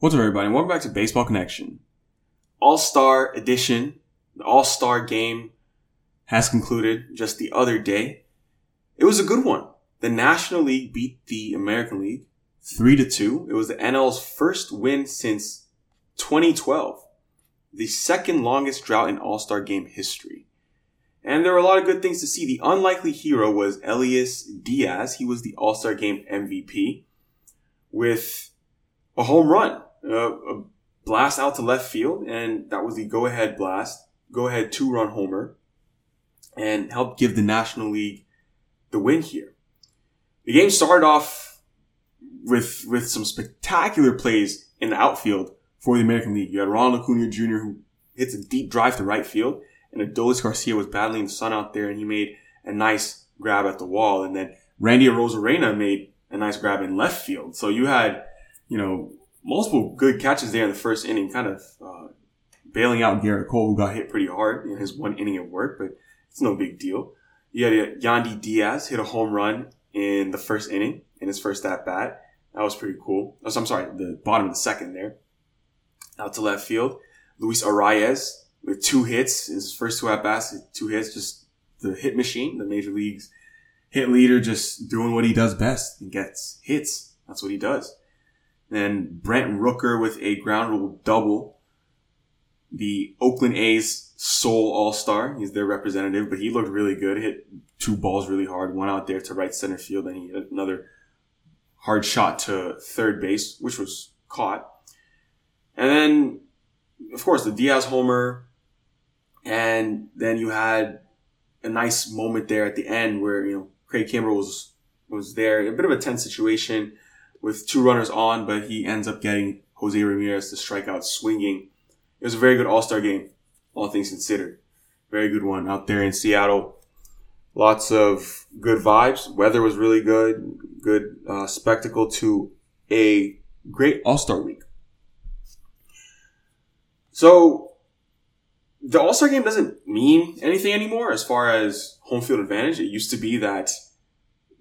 What's up, everybody? Welcome back to Baseball Connection. All Star Edition, the All Star game has concluded just the other day. It was a good one. The National League beat the American League 3 to 2. It was the NL's first win since 2012, the second longest drought in All Star game history. And there were a lot of good things to see. The unlikely hero was Elias Diaz. He was the All Star game MVP with a home run uh, a blast out to left field, and that was the go ahead blast, go ahead two run homer, and helped give the National League the win here. The game started off with with some spectacular plays in the outfield for the American League. You had Ronald Acuna Jr. who hits a deep drive to right field, and Adolis Garcia was battling the sun out there, and he made a nice grab at the wall, and then Randy Arozarena made a nice grab in left field. So you had, you know, multiple good catches there in the first inning, kind of uh, bailing out Gerrit Cole, who got hit pretty hard in his one inning of work, but it's no big deal. You had Yandy Diaz hit a home run in the first inning in his first at bat. That was pretty cool. Oh, I'm sorry, the bottom of the second there. Out to left field. Luis Arraez with two hits, in his first two at bats, two hits, just the hit machine, the major leagues hit leader, just doing what he does best and gets hits. That's what he does. Then Brent Rooker with a ground rule double. The Oakland A's sole all star. He's their representative, but he looked really good. Hit two balls really hard. One out there to right center field, and he hit another hard shot to third base, which was caught. And then, of course, the Diaz homer. And then you had a nice moment there at the end where, you know, Craig Kimbrel was, was there. A bit of a tense situation with two runners on, but he ends up getting Jose Ramirez to strike out swinging. It was a very good All Star game, all things considered. Very good one out there in Seattle. Lots of good vibes. Weather was really good. Good uh, spectacle to a great All Star week. So the All Star game doesn't mean anything anymore as far as home field advantage. It used to be that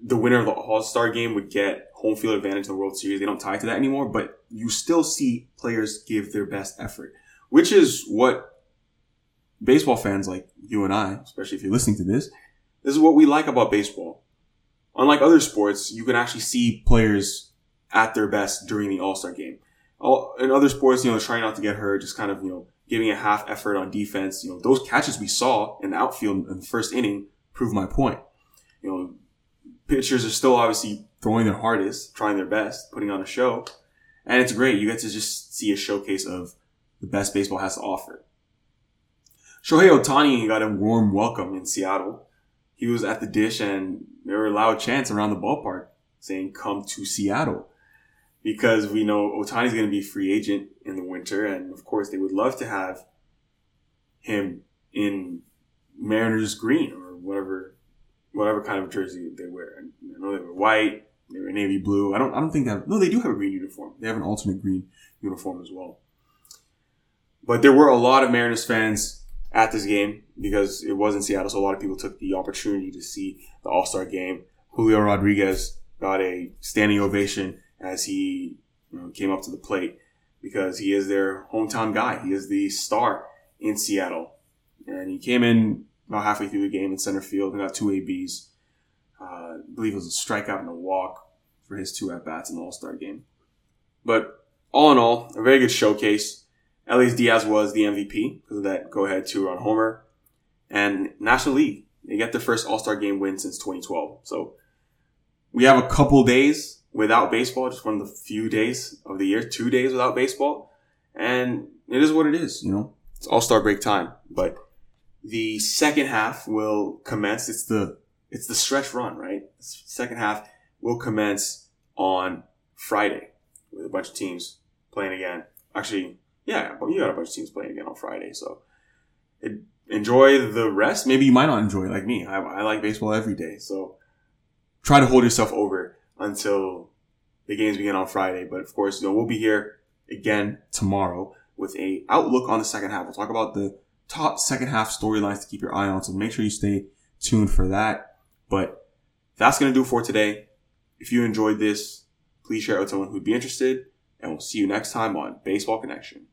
the winner of the All Star game would get home field advantage in the World Series. They don't tie to that anymore, but you still see players give their best effort, which is what baseball fans like you and I, especially if you're listening to this, this is what we like about baseball. Unlike other sports, you can actually see players at their best during the All Star game. In other sports, you know, trying not to get hurt, just kind of, you know, giving a half effort on defense. You know, those catches we saw in the outfield in the first inning prove my point. You know, pitchers are still obviously throwing their hardest, trying their best, putting on a show. And it's great. You get to just see a showcase of the best baseball has to offer. Shohei Ohtani got a warm welcome in Seattle. He was at the dish and there were loud chants around the ballpark saying, come to Seattle. Because we know Ohtani's going to be free agent in the winter. And of course, they would love to have him in Mariners green or whatever whatever kind of jersey they wear. And I know they were white, they were navy blue. I don't I don't think that no, they do have a green uniform. They have an alternate green uniform as well. But there were a lot of Mariners fans at this game because it was in Seattle, so a lot of people took the opportunity to see the All Star game. Julio Rodriguez got a standing ovation as he you know, came up to the plate because he is their hometown guy. He is the star in Seattle, and he came in about halfway through the game in center field and got two ABs. Uh, I believe it was a strikeout and a walk for his two at bats in the All Star game. But all in all, a very good showcase. Elias Diaz was the MVP because of that go ahead two run homer. And National League, they get their first All Star game win since 2012. So we have a couple days without baseball, just one of the few days of the year, two days without baseball. And it is what it is, you know. It's All Star break time. But the second half will commence. It's the it's the stretch run, right? Second half will commence on Friday with a bunch of teams playing again. Actually, yeah, but you got a bunch of teams playing again on Friday, so it, enjoy the rest. Maybe you might not enjoy like me. I, I like baseball every day, so try to hold yourself over until the games begin on Friday. But of course, you know we'll be here again tomorrow with a outlook on the second half. We'll talk about the top second half storylines to keep your eye on. So make sure you stay tuned for that. But that's going to do for today. If you enjoyed this, please share it with someone who'd be interested. and we'll see you next time on Baseball Connection.